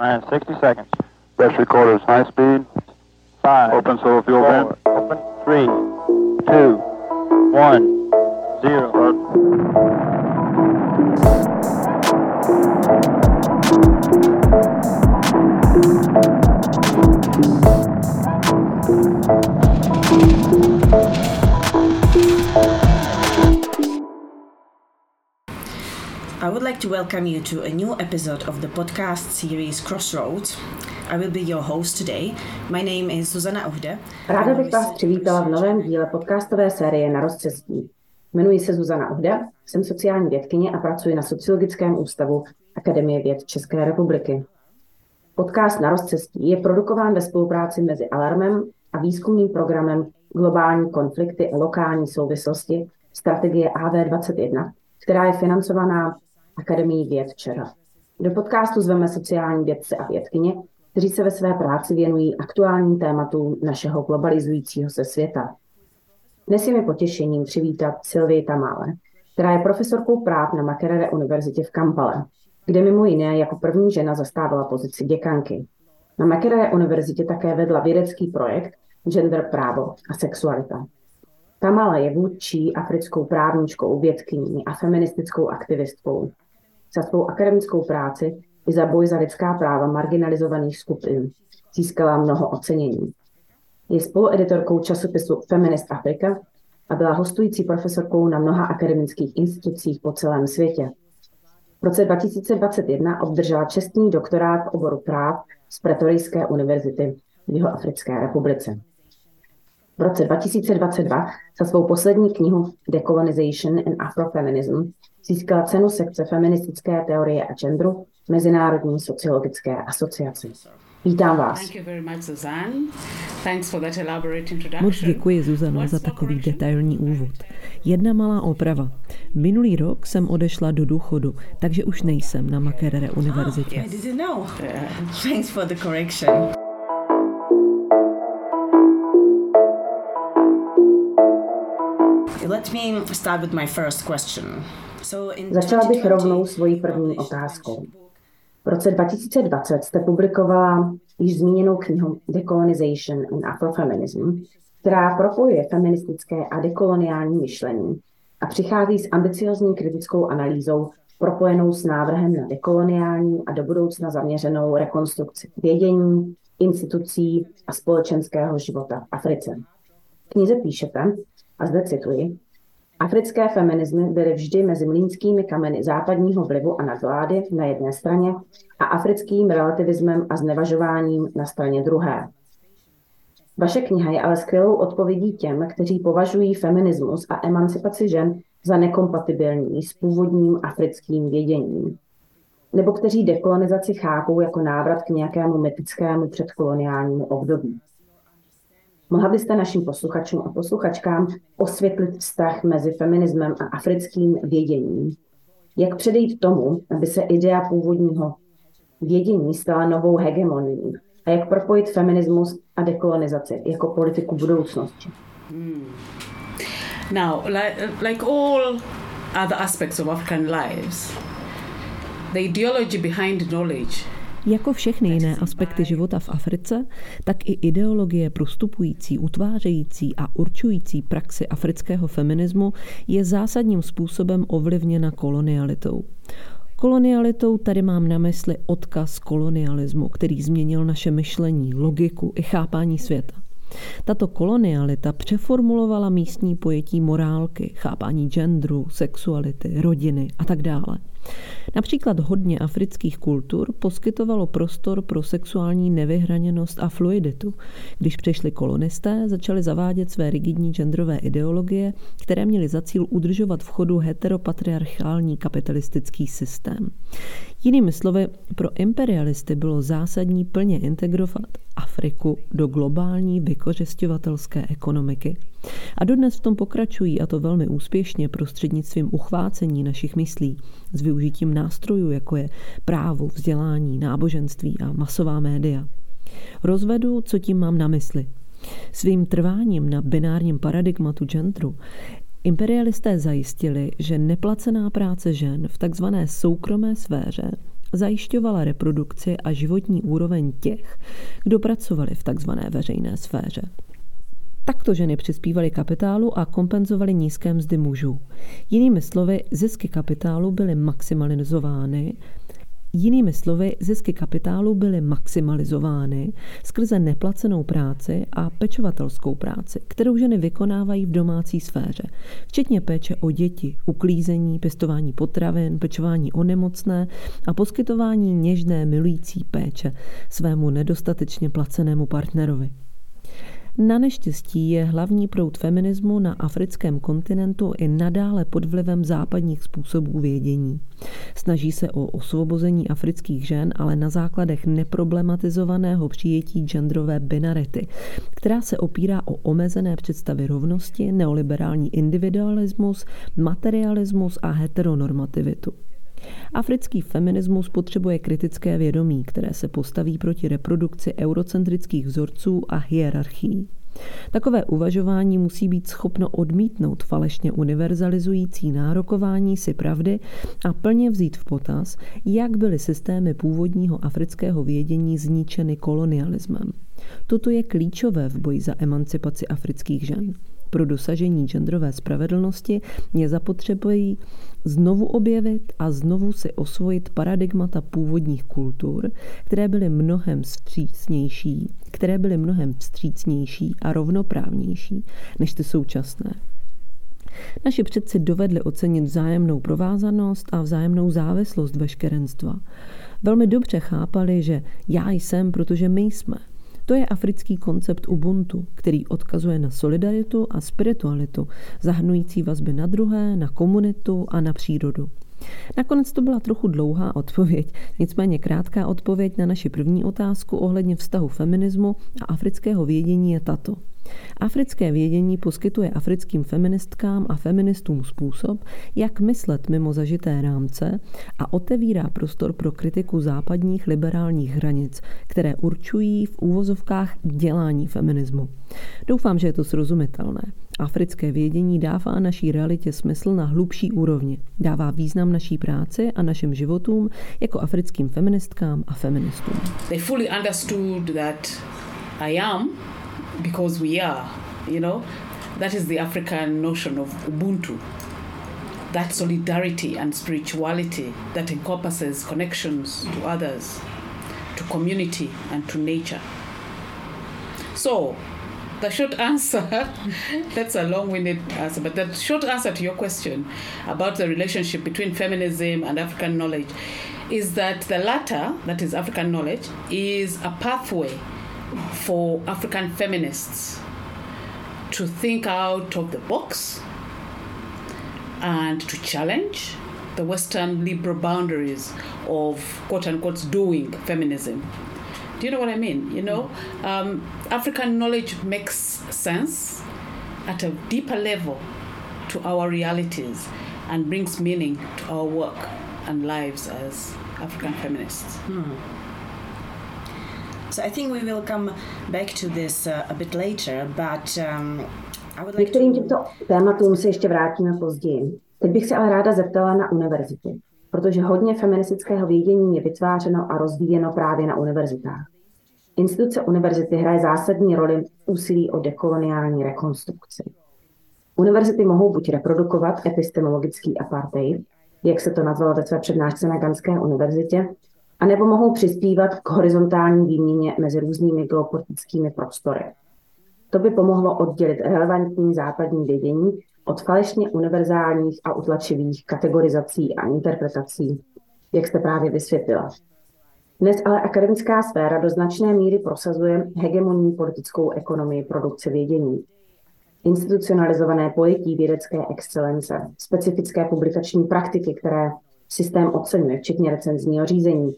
Nine, 60 seconds. Best recorders, high speed. Five. Open solo fuel four, vent. Open. Three, two, one, zero. I would like to welcome you to a new episode of the podcast series Crossroads. I will be your host today. My name is Zuzana Uhde. Ráda bych vás přivítala v novém díle podcastové série Na rozcestí. Jmenuji se Zuzana Uhda, jsem sociální vědkyně a pracuji na Sociologickém ústavu Akademie věd České republiky. Podcast Na rozcestí je produkován ve spolupráci mezi Alarmem a výzkumným programem Globální konflikty a lokální souvislosti strategie AV21, která je financovaná Akademií věd ČR. Do podcastu zveme sociální vědce a vědkyně, kteří se ve své práci věnují aktuálním tématům našeho globalizujícího se světa. Dnes je mi potěšením přivítat Sylvie Tamále, která je profesorkou práv na Makerere univerzitě v Kampale, kde mimo jiné jako první žena zastávala pozici děkanky. Na Makerere univerzitě také vedla vědecký projekt Gender právo a sexualita. Tamala je vůdčí africkou právničkou, vědkyní a feministickou aktivistkou. Za svou akademickou práci i za boj za lidská práva marginalizovaných skupin získala mnoho ocenění. Je spolueditorkou časopisu Feminist Africa a byla hostující profesorkou na mnoha akademických institucích po celém světě. V roce 2021 obdržela čestný doktorát v oboru práv z Pretorijské univerzity v Jihoafrické republice. V roce 2022 za svou poslední knihu Decolonization and Afrofeminism získala cenu sekce feministické teorie a genderu Mezinárodní sociologické asociace. Vítám vás. Moc děkuji, Zuzano, za takový detailní úvod. Jedna malá oprava. Minulý rok jsem odešla do důchodu, takže už nejsem na Makerere univerzitě. Thanks Let me start with my first question. Začala bych 2020 rovnou svojí první otázkou. V roce 2020 jste publikovala již zmíněnou knihu Decolonization and Afrofeminism, která propojuje feministické a dekoloniální myšlení a přichází s ambiciozní kritickou analýzou propojenou s návrhem na dekoloniální a do budoucna zaměřenou rekonstrukci vědění, institucí a společenského života v Africe. V knize píšete, a zde cituji, Africké feminismy byly vždy mezi mlínskými kameny západního vlivu a nadvlády na jedné straně a africkým relativismem a znevažováním na straně druhé. Vaše kniha je ale skvělou odpovědí těm, kteří považují feminismus a emancipaci žen za nekompatibilní s původním africkým věděním, nebo kteří dekolonizaci chápou jako návrat k nějakému mytickému předkoloniálnímu období. Mohla byste našim posluchačům a posluchačkám osvětlit vztah mezi feminismem a africkým věděním? Jak předejít tomu, aby se idea původního vědění stala novou hegemonií? A jak propojit feminismus a dekolonizaci jako politiku budoucnosti? Now, like, like all other aspects of African lives, the ideology behind knowledge Jako všechny jiné aspekty života v Africe, tak i ideologie prostupující, utvářející a určující praxi afrického feminismu je zásadním způsobem ovlivněna kolonialitou. Kolonialitou tady mám na mysli odkaz kolonialismu, který změnil naše myšlení, logiku i chápání světa. Tato kolonialita přeformulovala místní pojetí morálky, chápání genderu, sexuality, rodiny a tak dále. Například hodně afrických kultur poskytovalo prostor pro sexuální nevyhraněnost a fluiditu. Když přišli kolonisté, začali zavádět své rigidní genderové ideologie, které měly za cíl udržovat v chodu heteropatriarchální kapitalistický systém. Jinými slovy, pro imperialisty bylo zásadní plně integrovat Afriku do globální vykořišťovatelské ekonomiky. A dodnes v tom pokračují, a to velmi úspěšně prostřednictvím uchvácení našich myslí, s využitím nástrojů, jako je právo, vzdělání, náboženství a masová média. Rozvedu, co tím mám na mysli. Svým trváním na binárním paradigmatu genderu Imperialisté zajistili, že neplacená práce žen v takzvané soukromé sféře zajišťovala reprodukci a životní úroveň těch, kdo pracovali v takzvané veřejné sféře. Takto ženy přispívaly kapitálu a kompenzovaly nízké mzdy mužů. Jinými slovy, zisky kapitálu byly maximalizovány Jinými slovy, zisky kapitálu byly maximalizovány skrze neplacenou práci a pečovatelskou práci, kterou ženy vykonávají v domácí sféře, včetně péče o děti, uklízení, pěstování potravin, pečování o nemocné a poskytování něžné milující péče svému nedostatečně placenému partnerovi. Na neštěstí je hlavní proud feminismu na africkém kontinentu i nadále pod vlivem západních způsobů vědění. Snaží se o osvobození afrických žen, ale na základech neproblematizovaného přijetí genderové binarity, která se opírá o omezené představy rovnosti, neoliberální individualismus, materialismus a heteronormativitu. Africký feminismus potřebuje kritické vědomí, které se postaví proti reprodukci eurocentrických vzorců a hierarchií. Takové uvažování musí být schopno odmítnout falešně univerzalizující nárokování si pravdy a plně vzít v potaz, jak byly systémy původního afrického vědění zničeny kolonialismem. Toto je klíčové v boji za emancipaci afrických žen. Pro dosažení genderové spravedlnosti je zapotřebí znovu objevit a znovu si osvojit paradigmata původních kultur, které byly mnohem vstřícnější, které byly mnohem vstřícnější a rovnoprávnější než ty současné. Naši předci dovedli ocenit vzájemnou provázanost a vzájemnou závislost veškerenstva. Velmi dobře chápali, že já jsem, protože my jsme – to je africký koncept Ubuntu, který odkazuje na solidaritu a spiritualitu, zahrnující vazby na druhé, na komunitu a na přírodu. Nakonec to byla trochu dlouhá odpověď, nicméně krátká odpověď na naši první otázku ohledně vztahu feminismu a afrického vědění je tato – Africké vědění poskytuje africkým feministkám a feministům způsob, jak myslet mimo zažité rámce a otevírá prostor pro kritiku západních liberálních hranic, které určují v úvozovkách dělání feminismu. Doufám, že je to srozumitelné. Africké vědění dává naší realitě smysl na hlubší úrovni. Dává význam naší práci a našim životům jako africkým feministkám a feministům. They fully understood that I am because we are, you know. That is the African notion of Ubuntu. That solidarity and spirituality that encompasses connections to others, to community, and to nature. So, the short answer that's a long winded answer, but the short answer to your question about the relationship between feminism and African knowledge is that the latter, that is African knowledge, is a pathway for African feminists to think out of the box and to challenge the Western liberal boundaries of quote unquote doing feminism. Do you know what I mean? You know, um, African knowledge makes sense at a deeper level to our realities and brings meaning to our work and lives as African feminists. Hmm. So I think we will come back to this uh, a bit later, but um, I would like Některým to... těmto tématům se ještě vrátíme později. Teď bych se ale ráda zeptala na univerzity, protože hodně feministického vědění je vytvářeno a rozvíjeno právě na univerzitách. Instituce univerzity hraje zásadní roli v úsilí o dekoloniální rekonstrukci. Univerzity mohou buď reprodukovat epistemologický apartheid, jak se to nazvalo ve své přednášce na Ganské univerzitě, anebo mohou přispívat k horizontální výměně mezi různými geopolitickými prostory. To by pomohlo oddělit relevantní západní vědění od falešně univerzálních a utlačivých kategorizací a interpretací, jak jste právě vysvětlila. Dnes ale akademická sféra do značné míry prosazuje hegemonní politickou ekonomii produkce vědění. Institucionalizované pojetí vědecké excelence, specifické publikační praktiky, které systém oceňuje, včetně recenzního řízení,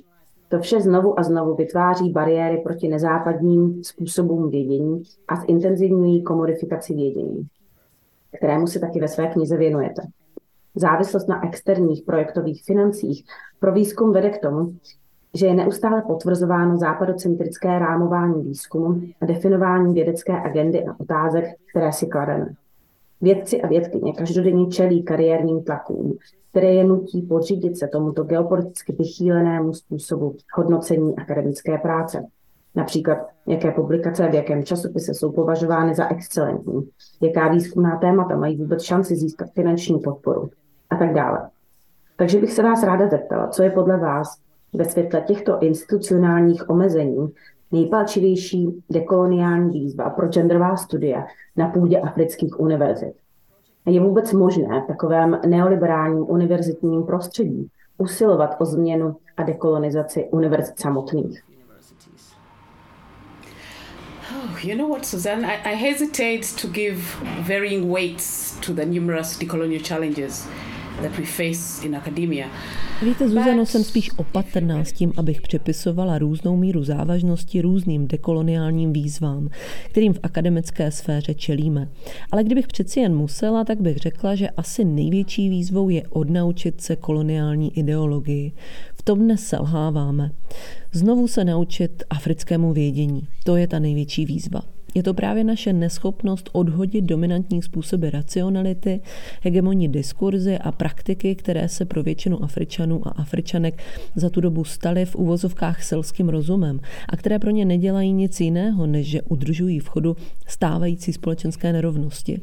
to vše znovu a znovu vytváří bariéry proti nezápadním způsobům vědění a zintenzivňují komodifikaci vědění, kterému se taky ve své knize věnujete. Závislost na externích projektových financích pro výzkum vede k tomu, že je neustále potvrzováno západocentrické rámování výzkumu a definování vědecké agendy a otázek, které si klademe. Vědci a vědkyně každodenně čelí kariérním tlakům, které je nutí podřídit se tomuto geopoliticky vychýlenému způsobu hodnocení akademické práce. Například, jaké publikace v jakém časopise jsou považovány za excelentní, jaká výzkumná témata mají vůbec šanci získat finanční podporu a tak dále. Takže bych se vás ráda zeptala, co je podle vás ve světle těchto institucionálních omezení nejpalčivější dekoloniální výzva pro genderová studia na půdě afrických univerzit. Je vůbec možné v takovém neoliberálním univerzitním prostředí usilovat o změnu a dekolonizaci univerzit samotných? Oh, you know what, Suzanne? I, I hesitate to give varying weights to the numerous decolonial challenges Víte, Zuzano, jsem spíš opatrná s tím, abych přepisovala různou míru závažnosti různým dekoloniálním výzvám, kterým v akademické sféře čelíme. Ale kdybych přeci jen musela, tak bych řekla, že asi největší výzvou je odnaučit se koloniální ideologii. V tom dnes selháváme. Znovu se naučit africkému vědění. To je ta největší výzva. Je to právě naše neschopnost odhodit dominantní způsoby racionality, hegemonní diskurzy a praktiky, které se pro většinu Afričanů a Afričanek za tu dobu staly v uvozovkách selským rozumem a které pro ně nedělají nic jiného, než že udržují v chodu stávající společenské nerovnosti.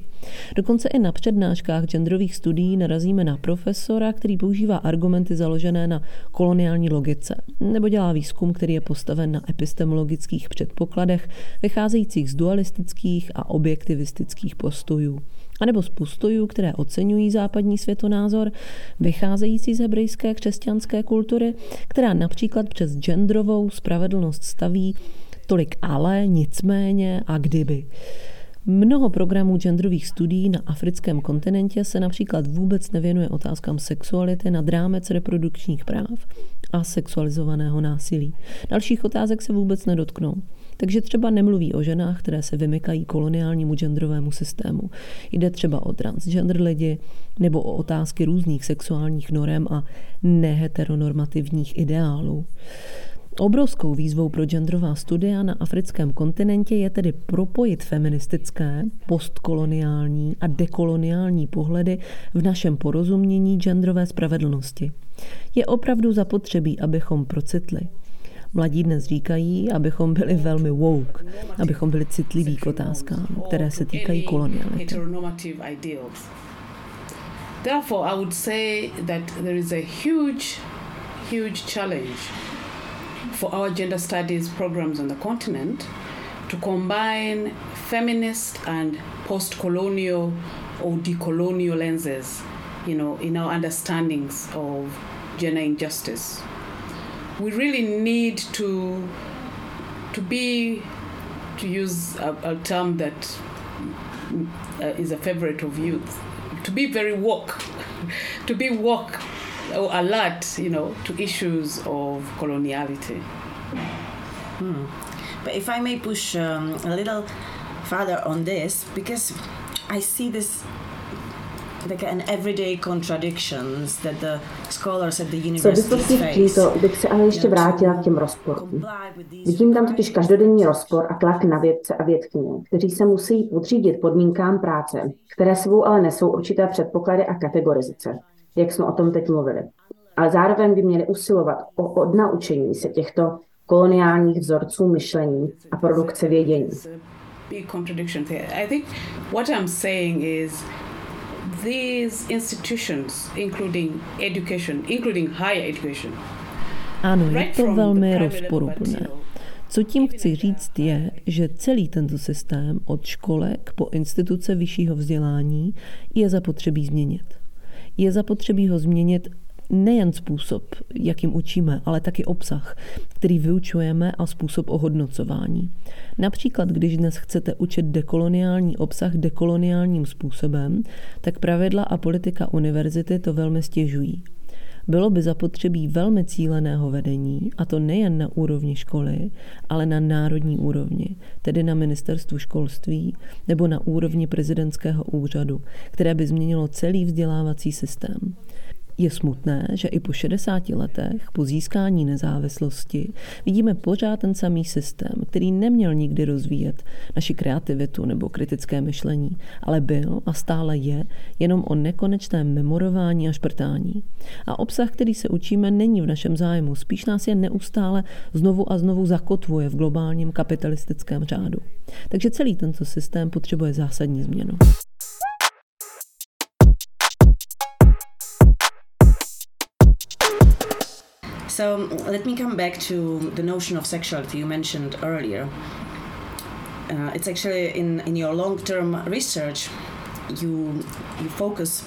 Dokonce i na přednáškách genderových studií narazíme na profesora, který používá argumenty založené na koloniální logice, nebo dělá výzkum, který je postaven na epistemologických předpokladech, vycházejících z dualistických a objektivistických postojů a nebo z postojů, které oceňují západní světonázor, vycházející z hebrejské křesťanské kultury, která například přes genderovou spravedlnost staví tolik ale, nicméně a kdyby. Mnoho programů genderových studií na africkém kontinentě se například vůbec nevěnuje otázkám sexuality nad rámec reprodukčních práv a sexualizovaného násilí. Dalších otázek se vůbec nedotknou. Takže třeba nemluví o ženách, které se vymykají koloniálnímu genderovému systému. Jde třeba o transgender lidi nebo o otázky různých sexuálních norem a neheteronormativních ideálů. Obrovskou výzvou pro genderová studia na africkém kontinentě je tedy propojit feministické, postkoloniální a dekoloniální pohledy v našem porozumění genderové spravedlnosti. Je opravdu zapotřebí, abychom procitli. Mladí dnes říkají, abychom byli velmi woke, abychom byli citliví k otázkám, které se týkají koloniality. Therefore, I would say that there is a huge, huge challenge for our gender studies programs on the continent to combine feminist and post-colonial or decolonial lenses, you know, in our understandings of gender injustice. We really need to to be to use a, a term that uh, is a favorite of youth to be very woke to be woke or alert you know to issues of coloniality hmm. but if i may push um, a little further on this because i see this like an everyday contradictions that the scholars at the universities face. bych se ale ještě vrátila k těm rozporům. Vidím tam totiž každodenní rozpor a tlak na vědce a vědkyně, kteří se musí podřídit podmínkám práce, které sebou ale nesou určité předpoklady a kategorizace, jak jsme o tom teď mluvili. Ale zároveň by měli usilovat o odnaučení se těchto koloniálních vzorců myšlení a produkce vědění. Big contradiction here. I think what I'm saying is these institutions, including education, including higher education, ano, je to velmi rozporuplné. Co tím chci říct je, že celý tento systém od školek po instituce vyššího vzdělání je zapotřebí změnit. Je zapotřebí ho změnit nejen způsob, jakým učíme, ale taky obsah, který vyučujeme a způsob ohodnocování. Například, když dnes chcete učit dekoloniální obsah dekoloniálním způsobem, tak pravidla a politika univerzity to velmi stěžují. Bylo by zapotřebí velmi cíleného vedení, a to nejen na úrovni školy, ale na národní úrovni, tedy na ministerstvu školství nebo na úrovni prezidentského úřadu, které by změnilo celý vzdělávací systém. Je smutné, že i po 60 letech, po získání nezávislosti, vidíme pořád ten samý systém, který neměl nikdy rozvíjet naši kreativitu nebo kritické myšlení, ale byl a stále je jenom o nekonečném memorování a šprtání. A obsah, který se učíme, není v našem zájmu, spíš nás je neustále znovu a znovu zakotvuje v globálním kapitalistickém řádu. Takže celý tento systém potřebuje zásadní změnu. So let me come back to the notion of sexuality you mentioned earlier. Uh, it's actually in, in your long-term research, you you focus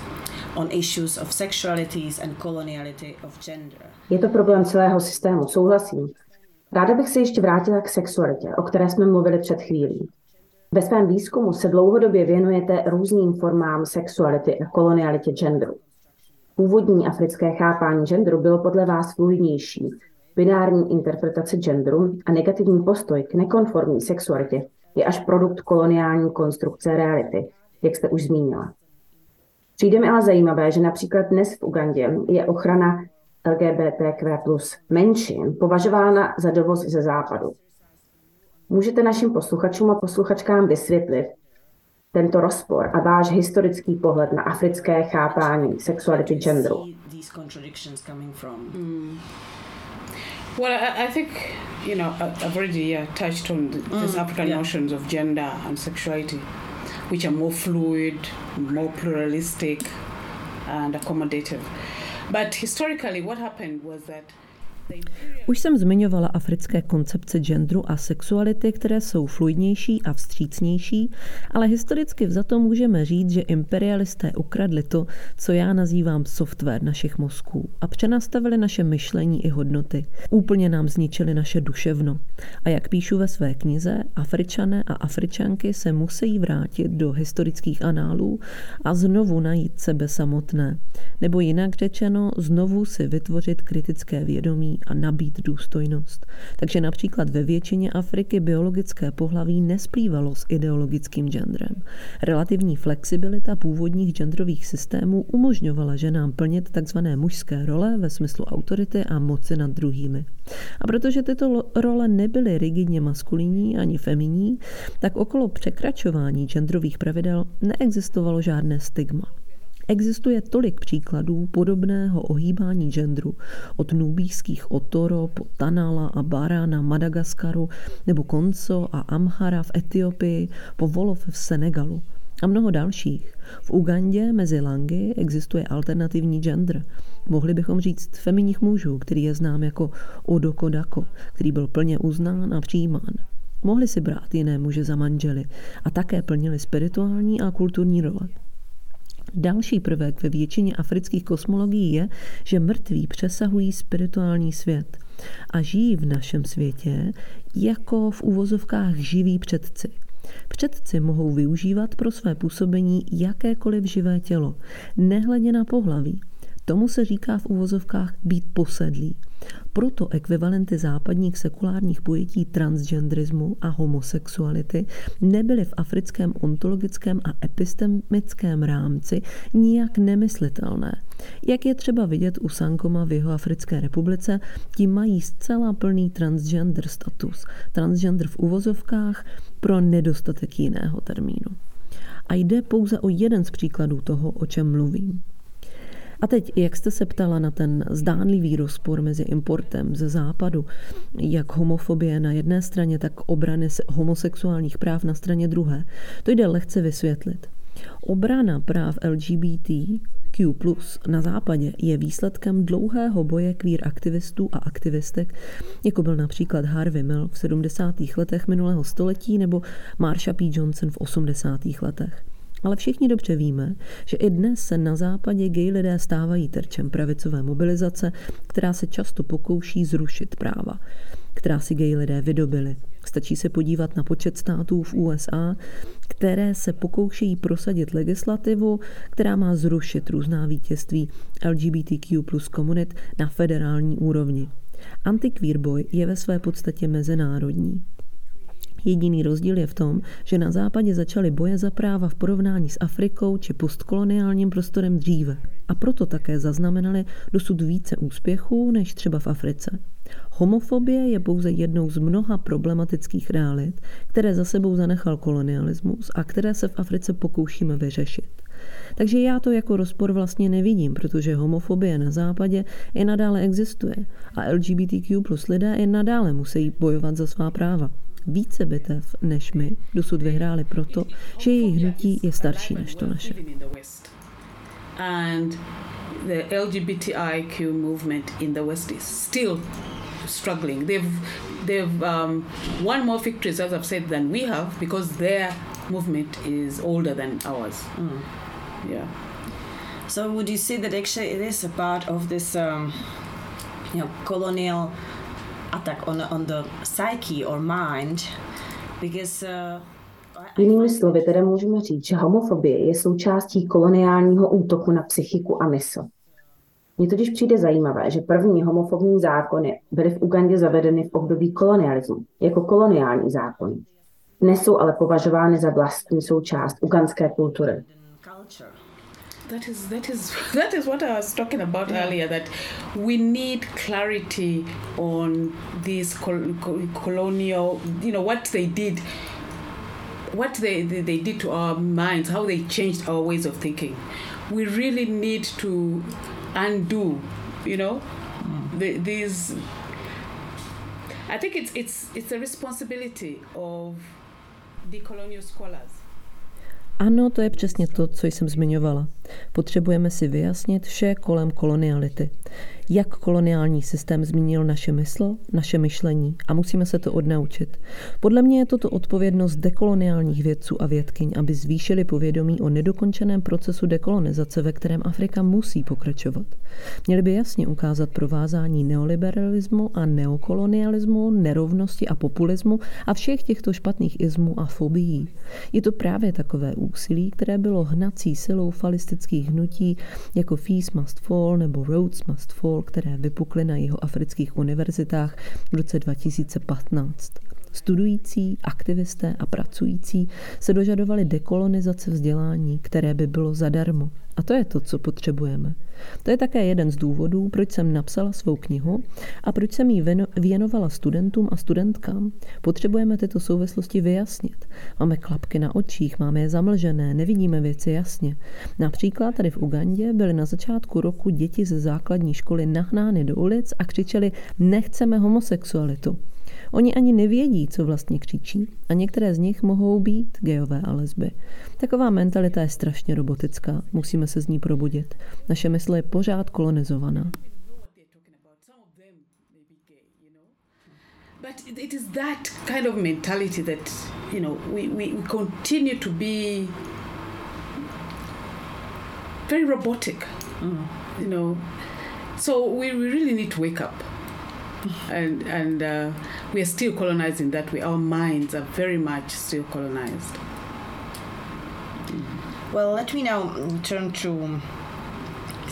on issues of sexualities and coloniality of gender. Je to problém celého systému, souhlasím. Ráda bych se ještě vrátila k sexualitě, o které jsme mluvili před chvílí. Ve svém výzkumu se dlouhodobě věnujete různým formám sexuality a kolonialitě genderu. Původní africké chápání genderu bylo podle vás fluidnější. Binární interpretace genderu a negativní postoj k nekonformní sexualitě je až produkt koloniální konstrukce reality, jak jste už zmínila. Přijde mi ale zajímavé, že například dnes v Ugandě je ochrana LGBTQ plus menšin považována za dovoz ze západu. Můžete našim posluchačům a posluchačkám vysvětlit, tento rozpor a váš historický pohled na africké chápání sexuality genderu. Mm. Well, I, I, think you know I've already yeah, touched on the, mm, these African yeah. notions of gender and sexuality, which are more fluid, more pluralistic, and accommodative. But historically, what happened was that Už jsem zmiňovala africké koncepce genderu a sexuality, které jsou fluidnější a vstřícnější, ale historicky vzato můžeme říct, že imperialisté ukradli to, co já nazývám software našich mozků a přenastavili naše myšlení i hodnoty. Úplně nám zničili naše duševno. A jak píšu ve své knize, Afričané a Afričanky se musí vrátit do historických análů a znovu najít sebe samotné. Nebo jinak řečeno, znovu si vytvořit kritické vědomí a nabít důstojnost. Takže například ve většině Afriky biologické pohlaví nesplývalo s ideologickým genderem. Relativní flexibilita původních genderových systémů umožňovala ženám plnit tzv. mužské role ve smyslu autority a moci nad druhými. A protože tyto role nebyly rigidně maskulinní ani feminní, tak okolo překračování genderových pravidel neexistovalo žádné stigma. Existuje tolik příkladů podobného ohýbání genderu od nubijských Otoro po Tanala a Bara na Madagaskaru nebo Konco a Amhara v Etiopii po Wolof v Senegalu a mnoho dalších. V Ugandě mezi Langy existuje alternativní gender. Mohli bychom říct feminních mužů, který je znám jako Odoko Dako, který byl plně uznán a přijímán. Mohli si brát jiné muže za manžely a také plnili spirituální a kulturní role. Další prvek ve většině afrických kosmologií je, že mrtví přesahují spirituální svět a žijí v našem světě jako v uvozovkách živí předci. Předci mohou využívat pro své působení jakékoliv živé tělo, nehledě na pohlaví. Tomu se říká v uvozovkách být posedlý. Proto ekvivalenty západních sekulárních pojetí transgenderismu a homosexuality nebyly v africkém ontologickém a epistemickém rámci nijak nemyslitelné. Jak je třeba vidět u Sankoma v jeho Africké republice, ti mají zcela plný transgender status. Transgender v uvozovkách pro nedostatek jiného termínu. A jde pouze o jeden z příkladů toho, o čem mluvím. A teď, jak jste se ptala na ten zdánlivý rozpor mezi importem ze západu, jak homofobie na jedné straně, tak obrany homosexuálních práv na straně druhé, to jde lehce vysvětlit. Obrana práv LGBT Q+, na západě je výsledkem dlouhého boje queer aktivistů a aktivistek, jako byl například Harvey Milk v 70. letech minulého století nebo Marsha P. Johnson v 80. letech. Ale všichni dobře víme, že i dnes se na západě gay lidé stávají terčem pravicové mobilizace, která se často pokouší zrušit práva, která si gay lidé vydobili. Stačí se podívat na počet států v USA, které se pokoušejí prosadit legislativu, která má zrušit různá vítězství LGBTQ plus komunit na federální úrovni. Antiqueer boj je ve své podstatě mezinárodní. Jediný rozdíl je v tom, že na západě začaly boje za práva v porovnání s Afrikou či postkoloniálním prostorem dříve a proto také zaznamenali dosud více úspěchů než třeba v Africe. Homofobie je pouze jednou z mnoha problematických realit, které za sebou zanechal kolonialismus a které se v Africe pokoušíme vyřešit. Takže já to jako rozpor vlastně nevidím, protože homofobie na západě i nadále existuje a LGBTQ plus lidé i nadále musí bojovat za svá práva. Více bitev než my dosud vyhráli proto, že jejich hnutí je starší než to naše. And the LGBTIQ movement in the West is still struggling. They've they've um, won more victories, as I've said, than we have because their movement is older than ours. Mm. Yeah. So would you say that actually it is a part of this, um, you know, colonial attack on on the psyche or mind, because. Uh, Jinými slovy tedy můžeme říct, že homofobie je součástí koloniálního útoku na psychiku a mysl. Mně totiž přijde zajímavé, že první homofobní zákony byly v Ugandě zavedeny v období kolonialismu, jako koloniální zákony. Dnes jsou ale považovány za vlastní součást ugandské kultury. That is that is that is what I was talking about yeah. earlier. That we need clarity on these col- colonial, you know, what they did, what they, they they did to our minds, how they changed our ways of thinking. We really need to undo, you know, mm. the, these. I think it's it's it's a responsibility of decolonial scholars Ano, to je přesně to, co jsem zmiňovala. Potřebujeme si vyjasnit vše kolem koloniality jak koloniální systém zmínil naše mysl, naše myšlení a musíme se to odnaučit. Podle mě je toto odpovědnost dekoloniálních vědců a vědkyň, aby zvýšili povědomí o nedokončeném procesu dekolonizace, ve kterém Afrika musí pokračovat. Měli by jasně ukázat provázání neoliberalismu a neokolonialismu, nerovnosti a populismu a všech těchto špatných izmů a fobií. Je to právě takové úsilí, které bylo hnací silou falistických hnutí jako Fees Must Fall nebo Roads Must Fall, které vypukly na jeho afrických univerzitách v roce 2015. Studující, aktivisté a pracující se dožadovali dekolonizace vzdělání, které by bylo zadarmo. A to je to, co potřebujeme. To je také jeden z důvodů, proč jsem napsala svou knihu a proč jsem ji věnovala studentům a studentkám. Potřebujeme tyto souvislosti vyjasnit. Máme klapky na očích, máme je zamlžené, nevidíme věci jasně. Například tady v Ugandě byly na začátku roku děti ze základní školy nahnány do ulic a křičeli nechceme homosexualitu. Oni ani nevědí, co vlastně křičí a některé z nich mohou být gejové a lesby. Taková mentalita je strašně robotická, musíme se z ní probudit. Naše mysl je pořád kolonizovaná. But it is that kind of mentality that, you know, we, we, continue to be very robotic, mm. you know. So we, we really need to wake up. And and uh, we are still colonized in that way. Our minds are very much still colonized. Well, let me now turn to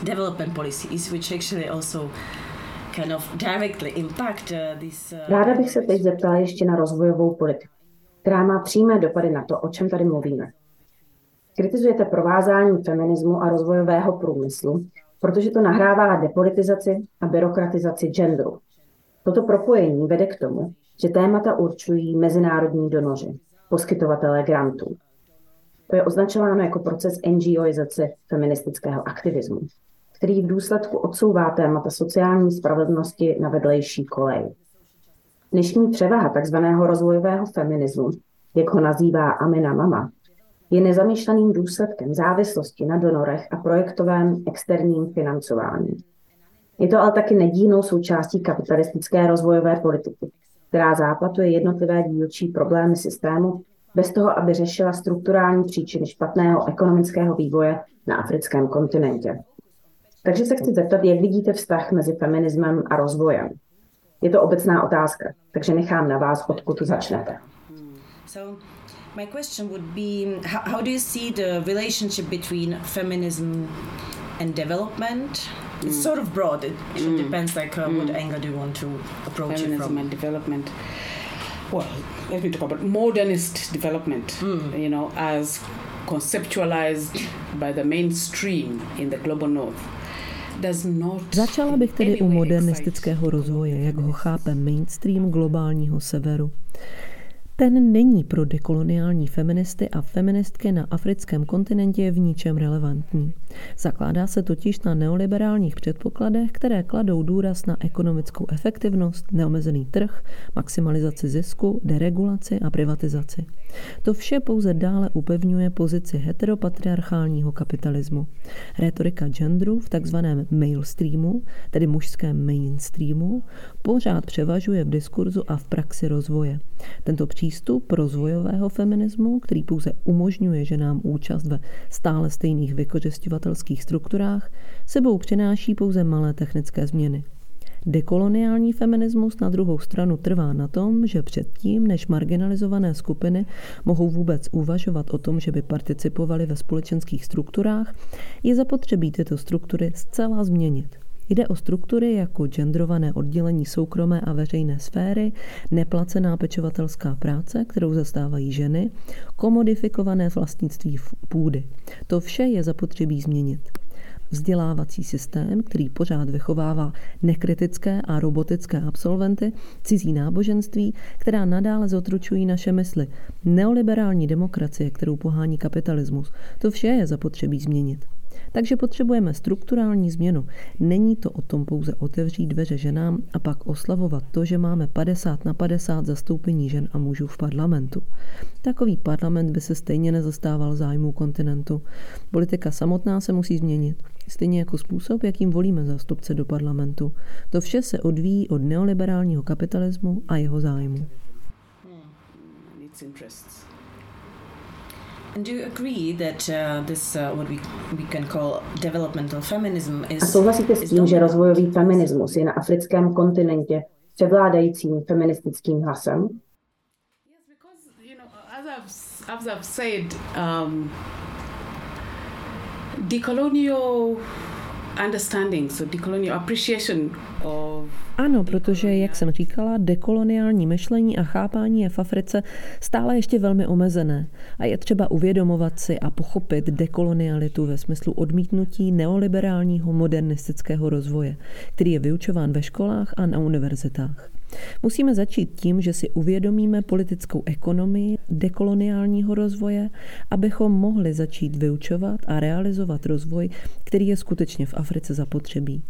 development policies, which actually also kind of directly impact uh, this. Uh, Ráda bych se teď zeptala ještě na rozvojovou politiku, která má přímé dopady na to, o čem tady mluvíme. Kritizujete provázání feminismu a rozvojového průmyslu, protože to nahrává depolitizaci a byrokratizaci genderu. Toto propojení vede k tomu, že témata určují mezinárodní donoři, poskytovatelé grantů. To je označováno jako proces NGOizace feministického aktivismu, který v důsledku odsouvá témata sociální spravedlnosti na vedlejší kolej. Dnešní převaha tzv. rozvojového feminismu, jak ho nazývá Amina Mama, je nezamýšleným důsledkem závislosti na donorech a projektovém externím financování. Je to ale taky nedílnou součástí kapitalistické rozvojové politiky, která záplatuje jednotlivé dílčí problémy systému bez toho, aby řešila strukturální příčiny špatného ekonomického vývoje na africkém kontinentě. Takže se chci zeptat, jak vidíte vztah mezi feminismem a rozvojem. Je to obecná otázka, takže nechám na vás, odkud začnete. So, my question would be, how, do you see the relationship between feminism and development? It's mm. sort of broad. It, it mm. depends, like uh, mm. what angle do you want to approach Feminism it from. and development. well, let me talk about modernist development, you know, as conceptualized by the mainstream in the global north. Does not Začala bych tedy u modernistického rozvoje, jak ho chápe mainstream globálního severu. Ten není pro dekoloniální feministy a feministky na africkém kontinentě v ničem relevantní. Zakládá se totiž na neoliberálních předpokladech, které kladou důraz na ekonomickou efektivnost, neomezený trh, maximalizaci zisku, deregulaci a privatizaci. To vše pouze dále upevňuje pozici heteropatriarchálního kapitalismu. Retorika genderu v takzvaném mainstreamu, tedy mužském mainstreamu, pořád převažuje v diskurzu a v praxi rozvoje. Tento přístup rozvojového feminismu, který pouze umožňuje ženám účast ve stále stejných vykořišťovatelských strukturách, sebou přináší pouze malé technické změny. Dekoloniální feminismus na druhou stranu trvá na tom, že předtím, než marginalizované skupiny mohou vůbec uvažovat o tom, že by participovali ve společenských strukturách, je zapotřebí tyto struktury zcela změnit. Jde o struktury jako genderované oddělení soukromé a veřejné sféry, neplacená pečovatelská práce, kterou zastávají ženy, komodifikované vlastnictví půdy. To vše je zapotřebí změnit vzdělávací systém, který pořád vychovává nekritické a robotické absolventy, cizí náboženství, která nadále zotručují naše mysli, neoliberální demokracie, kterou pohání kapitalismus. To vše je zapotřebí změnit. Takže potřebujeme strukturální změnu. Není to o tom pouze otevřít dveře ženám a pak oslavovat to, že máme 50 na 50 zastoupení žen a mužů v parlamentu. Takový parlament by se stejně nezastával zájmů kontinentu. Politika samotná se musí změnit. Stejně jako způsob, jakým volíme zástupce do parlamentu. To vše se odvíjí od neoliberálního kapitalismu a jeho zájmu. its interests. And do you agree that uh, this, uh, what we, we can call developmental feminism, is. A souhlasíte s is tím, že dominant? rozvojový feminismus je na africkém kontinentě převládajícím feministickým hlasem? Yes, because you know, as I've as I've said, um, decolonial understanding, so decolonial appreciation of Ano, protože, jak jsem říkala, dekoloniální myšlení a chápání je v Africe stále ještě velmi omezené a je třeba uvědomovat si a pochopit dekolonialitu ve smyslu odmítnutí neoliberálního modernistického rozvoje, který je vyučován ve školách a na univerzitách. Musíme začít tím, že si uvědomíme politickou ekonomii dekoloniálního rozvoje, abychom mohli začít vyučovat a realizovat rozvoj, který je skutečně v Africe zapotřebí.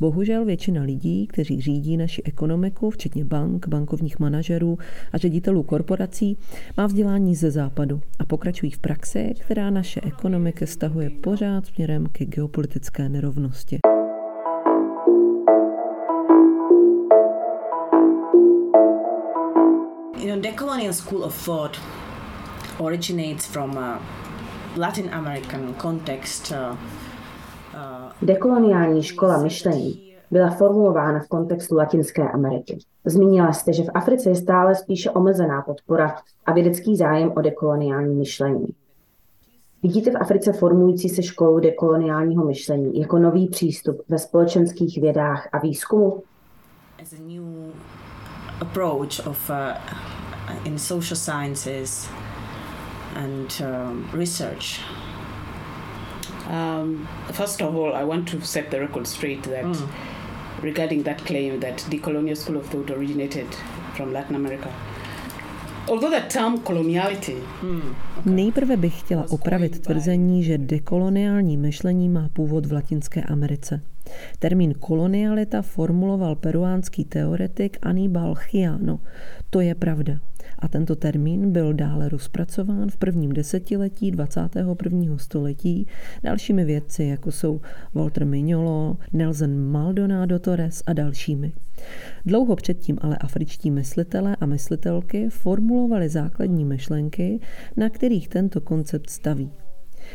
Bohužel většina lidí, kteří řídí naši ekonomiku, včetně bank, bankovních manažerů a ředitelů korporací, má vzdělání ze západu a pokračují v praxi, která naše ekonomiky stahuje pořád směrem ke geopolitické nerovnosti. Decolonial school of thought originates from a Latin American context. Uh, uh, Dekoloniální škola myšlení byla formulována v kontextu Latinské Ameriky. Zmínila jste, že v Africe je stále spíše omezená podpora a vědecký zájem o dekoloniální myšlení. Vidíte v Africe formující se školu dekoloniálního myšlení jako nový přístup ve společenských vědách a výzkumu? as a new approach of uh, in social sciences and um, research. Um, first of all, I want to set the record straight that regarding that claim that the colonial school of thought originated from Latin America. Although the term coloniality Nejprve bych chtěla opravit tvrzení, že dekoloniální myšlení má původ v Latinské Americe. Termín kolonialita formuloval peruánský teoretik Aníbal Chiano. To je pravda. A tento termín byl dále rozpracován v prvním desetiletí 21. století dalšími vědci, jako jsou Walter Mignolo, Nelson Maldonado Torres a dalšími. Dlouho předtím ale afričtí myslitelé a myslitelky formulovali základní myšlenky, na kterých tento koncept staví.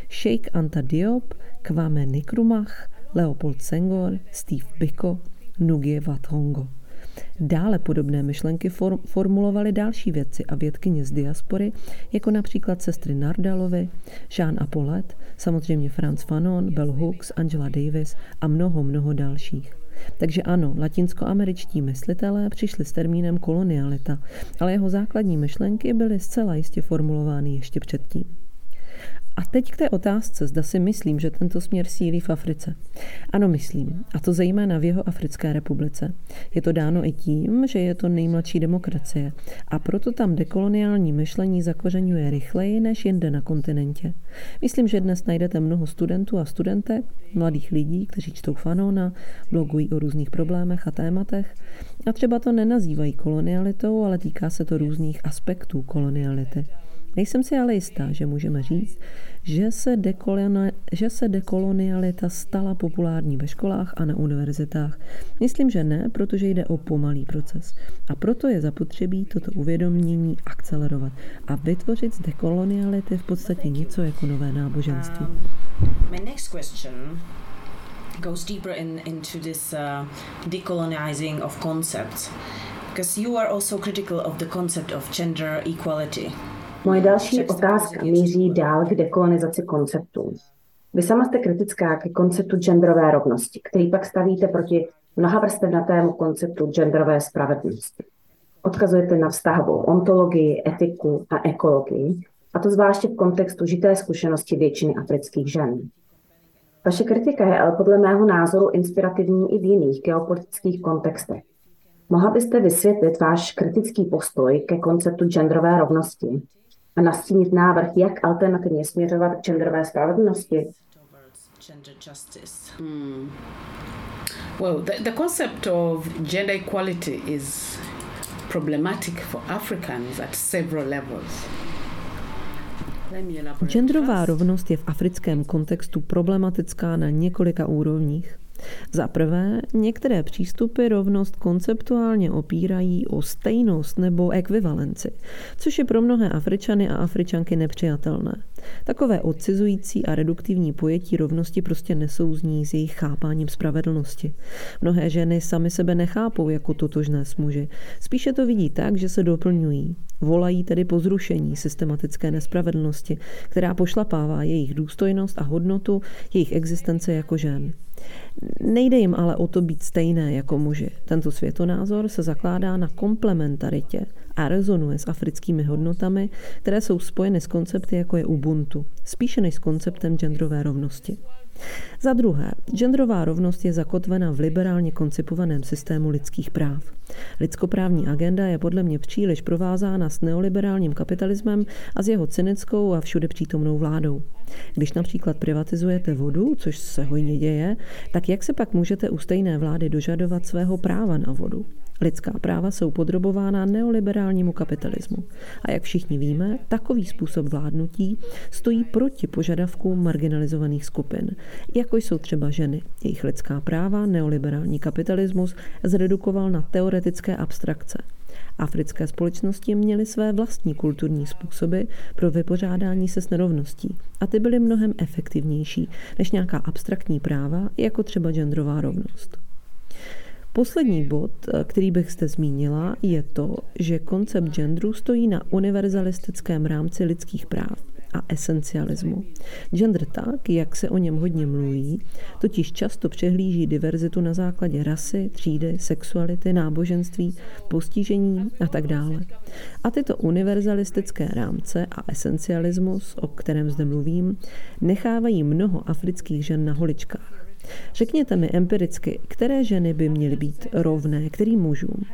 Sheikh Anta Diop, Kwame Nkrumah, Leopold Senghor, Steve Biko, Nugie Wathongo. Dále podobné myšlenky form- formulovali další vědci a vědkyně z diaspory, jako například sestry Nardalovy, Jean Apollet, samozřejmě Franz Fanon, Bell Hooks, Angela Davis a mnoho, mnoho dalších. Takže ano, latinskoameričtí myslitelé přišli s termínem kolonialita, ale jeho základní myšlenky byly zcela jistě formulovány ještě předtím. A teď k té otázce, zda si myslím, že tento směr sílí v Africe. Ano, myslím. A to zejména v jeho Africké republice. Je to dáno i tím, že je to nejmladší demokracie. A proto tam dekoloniální myšlení zakořenuje rychleji než jinde na kontinentě. Myslím, že dnes najdete mnoho studentů a studentek, mladých lidí, kteří čtou Fanona, blogují o různých problémech a tématech a třeba to nenazývají kolonialitou, ale týká se to různých aspektů koloniality. Nejsem si ale jistá, že můžeme říct, že se, že se dekolonialita stala populární ve školách a na univerzitách. Myslím, že ne, protože jde o pomalý proces. A proto je zapotřebí toto uvědomění akcelerovat a vytvořit z dekoloniality v podstatě něco jako nové náboženství. Um, goes deeper in, into this uh, decolonizing of concepts because you are also critical of the concept of gender equality. Moje další otázka míří dál k dekolonizaci konceptů. Vy sama jste kritická ke konceptu genderové rovnosti, který pak stavíte proti mnoha vrstevnatému konceptu genderové spravedlnosti. Odkazujete na vztahovou ontologii, etiku a ekologii, a to zvláště v kontextu žité zkušenosti většiny afrických žen. Vaše kritika je ale podle mého názoru inspirativní i v jiných geopolitických kontextech. Mohla byste vysvětlit váš kritický postoj ke konceptu genderové rovnosti a nastínit návrh, jak alternativně směřovat k genderové spravedlnosti? Hmm. Well, the, the concept of gender equality is problematic for Africans at several levels. Genderová rovnost je v africkém kontextu problematická na několika úrovních. Za prvé, některé přístupy rovnost konceptuálně opírají o stejnost nebo ekvivalenci, což je pro mnohé Afričany a Afričanky nepřijatelné. Takové odcizující a reduktivní pojetí rovnosti prostě nesouzní s jejich chápáním spravedlnosti. Mnohé ženy sami sebe nechápou jako totožné s muži. Spíše to vidí tak, že se doplňují. Volají tedy po zrušení systematické nespravedlnosti, která pošlapává jejich důstojnost a hodnotu jejich existence jako žen. Nejde jim ale o to být stejné jako muži. Tento světonázor se zakládá na komplementaritě a rezonuje s africkými hodnotami, které jsou spojeny s koncepty jako je Ubuntu, spíše než s konceptem genderové rovnosti. Za druhé, genderová rovnost je zakotvena v liberálně koncipovaném systému lidských práv. Lidskoprávní agenda je podle mě příliš provázána s neoliberálním kapitalismem a s jeho cynickou a všude přítomnou vládou. Když například privatizujete vodu, což se hojně děje, tak jak se pak můžete u stejné vlády dožadovat svého práva na vodu? Lidská práva jsou podrobována neoliberálnímu kapitalismu. A jak všichni víme, takový způsob vládnutí stojí proti požadavkům marginalizovaných skupin, jako jsou třeba ženy. Jejich lidská práva neoliberální kapitalismus zredukoval na teoretické abstrakce. Africké společnosti měly své vlastní kulturní způsoby pro vypořádání se s nerovností a ty byly mnohem efektivnější než nějaká abstraktní práva, jako třeba genderová rovnost. Poslední bod, eh, který bych zde zmínila, je to, že koncept genderu stojí na univerzalistickém rámci lidských práv a esencialismu. Gender tak, jak se o něm hodně mluví, totiž často přehlíží diverzitu na základě rasy, třídy, sexuality, náboženství, postižení a tak dále. A tyto univerzalistické rámce a esencialismus, o kterém zde mluvím, nechávají mnoho afrických žen na holičkách. Řekněte mi empiricky, které ženy by měly být rovné kterým mužům.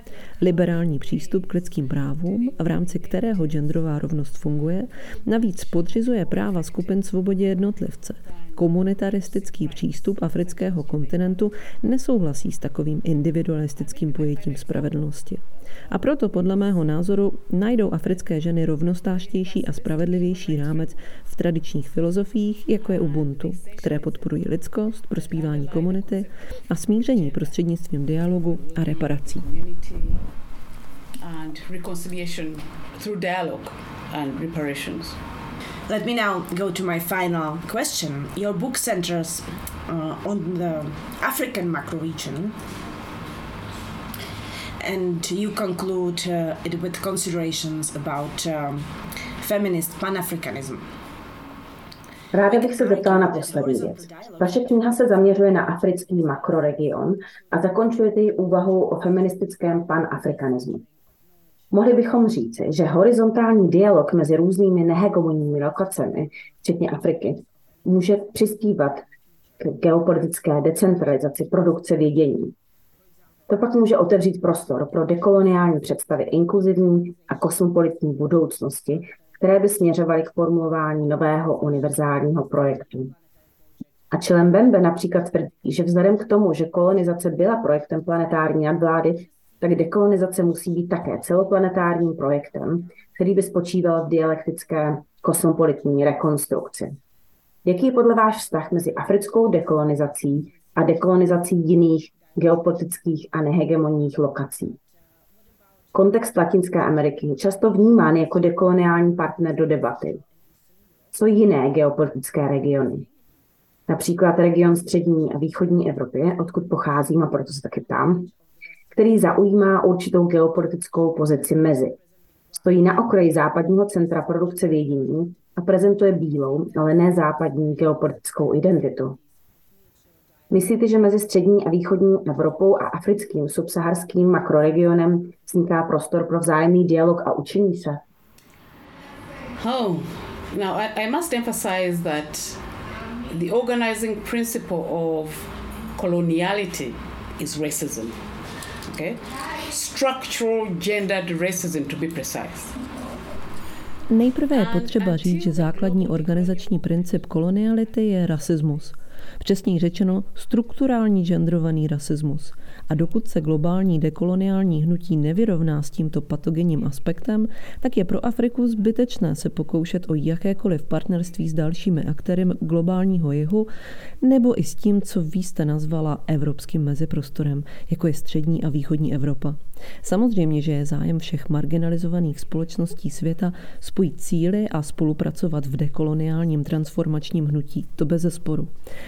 Liberální přístup k lidským právům, v rámci kterého genderová rovnost funguje, navíc podřizuje práva skupin svobodě jednotlivce. Komunitaristický přístup afrického kontinentu nesouhlasí s takovým individualistickým pojetím spravedlnosti. A proto podle mého názoru najdou africké ženy rovnostářtější a spravedlivější rámec v tradičních filozofiích, jako je Ubuntu, které podporují lidskost, prospívání komunity a smíření prostřednictvím dialogu a reparací. And reconciliation through dialogue and reparations. Let me now go to my final question. Your book centers uh, on the African macro region and you conclude uh, it with considerations about um, feminist Pan Africanism. Ráda bych se zeptala na poslední věc. Vaše kniha se zaměřuje na africký makroregion a zakončujete ji úvahou o feministickém panafrikanismu. Mohli bychom říci, že horizontální dialog mezi různými nehegemonními lokacemi, včetně Afriky, může přispívat k geopolitické decentralizaci produkce vědění. To pak může otevřít prostor pro dekoloniální představy inkluzivní a kosmopolitní budoucnosti, které by směřovaly k formulování nového univerzálního projektu. A Čelem Bembe například tvrdí, že vzhledem k tomu, že kolonizace byla projektem planetární nadvlády, tak dekolonizace musí být také celoplanetárním projektem, který by spočíval v dialektické kosmopolitní rekonstrukci. Jaký je podle váš vztah mezi africkou dekolonizací a dekolonizací jiných geopolitických a nehegemonních lokací? Kontext Latinské Ameriky je často vnímán jako dekoloniální partner do debaty. Co jiné geopolitické regiony? Například region střední a východní Evropy, odkud pocházím a proto se taky ptám, který zaujímá určitou geopolitickou pozici mezi. Stojí na okraji západního centra produkce vědění a prezentuje bílou, ale ne západní geopolitickou identitu. Myslíte, že mezi střední a východní Evropou a africkým subsaharským makroregionem vzniká prostor pro vzájemný dialog a učení se? Oh, now I, I must emphasize that the organizing principle of coloniality is racism. Okay? Structural gendered racism, to be precise. Nejprve je potřeba říct, že základní organizační princip koloniality je rasismus – Přesněji řečeno strukturální genderovaný rasismus. A dokud se globální dekoloniální hnutí nevyrovná s tímto patogenním aspektem, tak je pro Afriku zbytečné se pokoušet o jakékoliv partnerství s dalšími aktéry globálního jihu nebo i s tím, co vy jste nazvala evropským meziprostorem, jako je střední a východní Evropa. Samozřejmě, že je zájem všech marginalizovaných společností světa spojit cíly a spolupracovat v dekoloniálním transformačním hnutí, to bez sporu.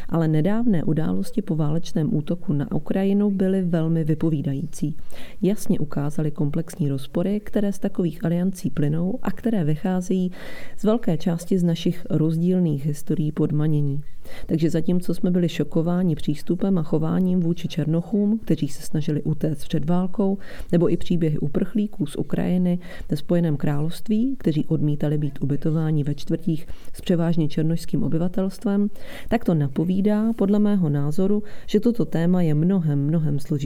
Ale nedávné události po válečném útoku na Ukrajinu byly velmi vypovídající. Jasně ukázaly komplexní rozpory, které z takových aliancí plynou a které vycházejí z velké části z našich rozdílných historií podmanění. Takže zatímco jsme byli šokováni přístupem a chováním vůči Černochům, kteří se snažili utéct před válkou, nebo i příběhy uprchlíků z Ukrajiny ve Spojeném království, kteří odmítali být ubytováni ve čtvrtích s převážně černošským obyvatelstvem, tak to napovídá, podle mého názoru, že toto téma je mnohem, mnohem složitější.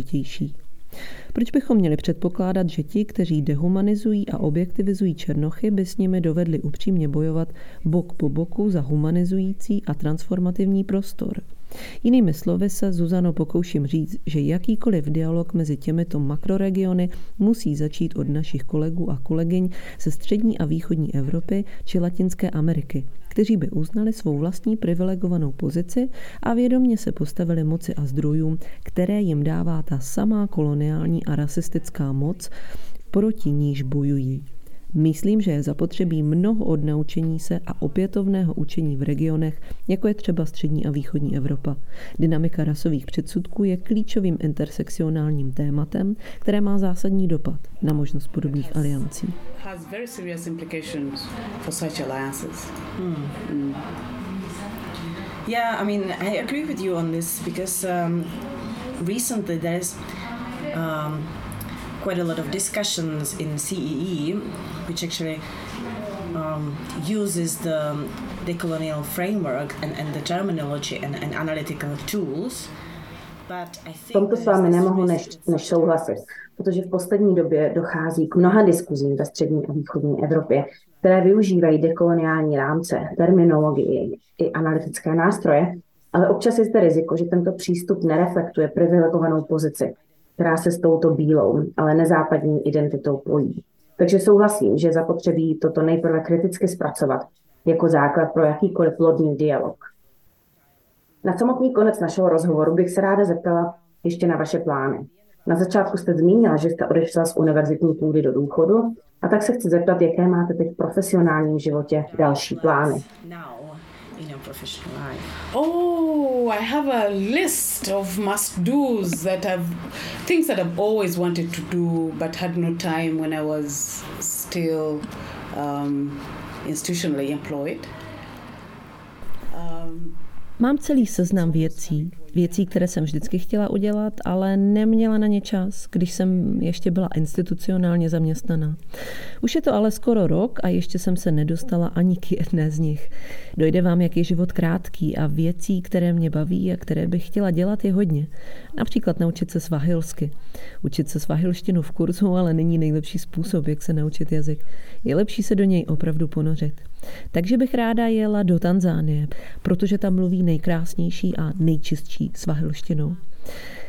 Proč bychom měli předpokládat, že ti, kteří dehumanizují a objektivizují černochy, by s nimi dovedli upřímně bojovat bok po boku za humanizující a transformativní prostor? Jinými slovy se, Zuzano, pokouším říct, že jakýkoliv dialog mezi těmito makroregiony musí začít od našich kolegů a kolegyň ze střední a východní Evropy či Latinské Ameriky, kteří by uznali svou vlastní privilegovanou pozici a vědomně se postavili moci a zdrojům, které jim dává ta samá koloniální a rasistická moc, proti níž bojují. Myslím, že je zapotřebí mnoho odnaučení se a opětovného učení v regionech, jako je třeba střední a východní Evropa. Dynamika rasových předsudků je klíčovým intersekcionálním tématem, které má zásadní dopad na možnost podobných aliancí. Hmm. Yeah, I mean, I agree with you on this because um, recently there's um, quite a lot of discussions in CEE, which actually um, uses the decolonial framework and, and the terminology and, and analytical tools. V tomto s vámi nemohu než, než souhlasit, protože v poslední době dochází k mnoha diskuzím ve střední a východní Evropě, které využívají dekoloniální rámce, terminologii i analytické nástroje, ale občas je zde riziko, že tento přístup nereflektuje privilegovanou pozici která se s touto bílou, ale nezápadní identitou pojí. Takže souhlasím, že zapotřebí toto nejprve kriticky zpracovat jako základ pro jakýkoliv plodný dialog. Na samotný konec našeho rozhovoru bych se ráda zeptala ještě na vaše plány. Na začátku jste zmínila, že jste odešla z univerzitní půdy do důchodu, a tak se chci zeptat, jaké máte teď v profesionálním životě další plány. In your professional life? Oh, I have a list of must do's that I've things that I've always wanted to do but had no time when I was still um, institutionally employed. Um, Mám celý seznam věcí, věcí, které jsem vždycky chtěla udělat, ale neměla na ně čas, když jsem ještě byla institucionálně zaměstnaná. Už je to ale skoro rok a ještě jsem se nedostala ani k jedné z nich. Dojde vám, jak je život krátký a věcí, které mě baví a které bych chtěla dělat, je hodně. Například naučit se svahilsky. Učit se svahilštinu v kurzu ale není nejlepší způsob, jak se naučit jazyk. Je lepší se do něj opravdu ponořit. Takže bych ráda jela do Tanzánie, protože tam mluví nejkrásnější a nejčistší svahilštinou.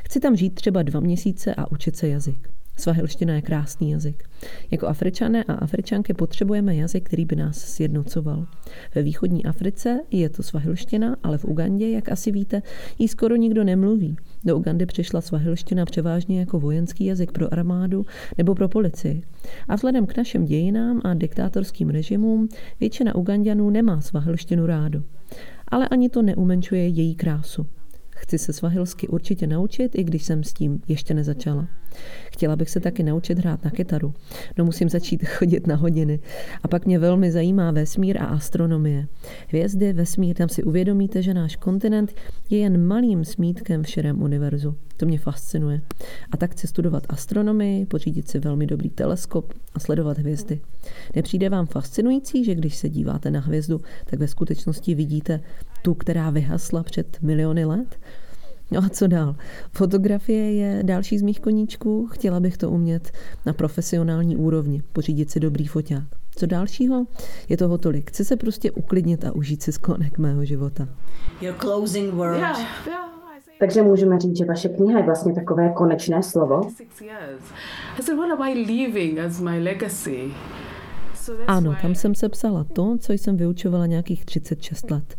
Chci tam žít třeba dva měsíce a učit se jazyk. Svahilština je krásný jazyk. Jako Afričané a Afričanky potřebujeme jazyk, který by nás sjednocoval. Ve východní Africe je to svahilština, ale v Ugandě, jak asi víte, jí skoro nikdo nemluví. Do Ugandy přišla svahilština převážně jako vojenský jazyk pro armádu nebo pro policii. A vzhledem k našim dějinám a diktátorským režimům většina Ugandianů nemá svahilštinu rádo. Ale ani to neumenčuje její krásu. Chci se svahilsky určitě naučit, i když jsem s tím ještě nezačala. Chtěla bych se taky naučit hrát na kytaru. No musím začít chodit na hodiny. A pak mě velmi zajímá vesmír a astronomie. Hvězdy, vesmír, tam si uvědomíte, že náš kontinent je jen malým smítkem v širém univerzu. To mě fascinuje. A tak chci studovat astronomii, pořídit si velmi dobrý teleskop a sledovat hvězdy. Nepřijde vám fascinující, že když se díváte na hvězdu, tak ve skutečnosti vidíte tu, která vyhasla před miliony let? No a co dál? Fotografie je další z mých koníčků. Chtěla bych to umět na profesionální úrovni, pořídit si dobrý foťák. Co dalšího? Je toho tolik. Chci se prostě uklidnit a užít si sklonek mého života. Your closing word. yeah, yeah. Takže můžeme říct, že vaše kniha je vlastně takové konečné slovo. Ano, tam jsem se psala to, co jsem vyučovala nějakých 36 let.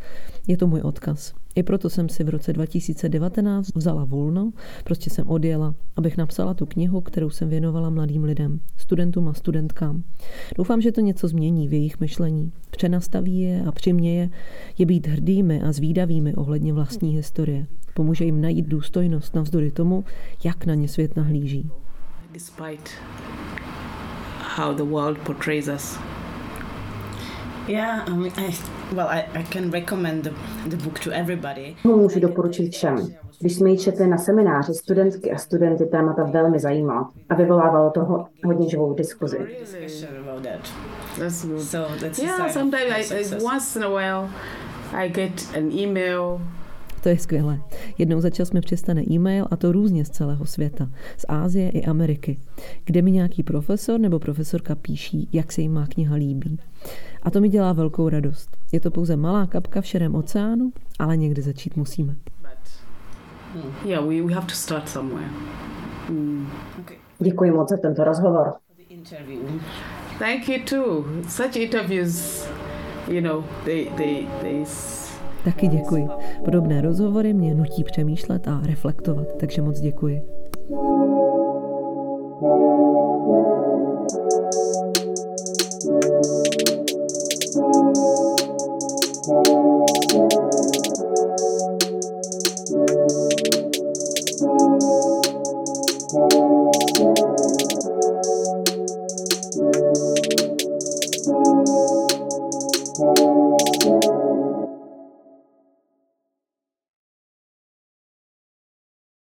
Je to můj odkaz. I proto jsem si v roce 2019 vzala volno, prostě jsem odjela, abych napsala tu knihu, kterou jsem věnovala mladým lidem, studentům a studentkám. Doufám, že to něco změní v jejich myšlení, přenastaví je a přiměje je být hrdými a zvídavými ohledně vlastní historie. Pomůže jim najít důstojnost navzdory tomu, jak na ně svět nahlíží. despite how the world portrays us. Yeah, I mean, I, well, I, I can recommend the, the book to everybody. Ho můžu doporučit všem. Když jsme ji četli na semináři, studentky a studenty témata velmi zajímalo a vyvolávalo to ho- hodně živou diskuzi. Discussion about that. That's good. So that's yeah, sometimes I, I, once in a while I get an email To je skvělé. Jednou za čas mi přistane e-mail a to různě z celého světa. Z Ázie i Ameriky. Kde mi nějaký profesor nebo profesorka píší, jak se jim má kniha líbí. A to mi dělá velkou radost. Je to pouze malá kapka v širém oceánu, ale někde začít musíme. Yeah, we, we have to start somewhere. Mm. Okay. Děkuji moc za tento rozhovor. Thank you too. Such interviews, you know, they they they. Taky děkuji. Podobné rozhovory mě nutí přemýšlet a reflektovat, takže moc děkuji.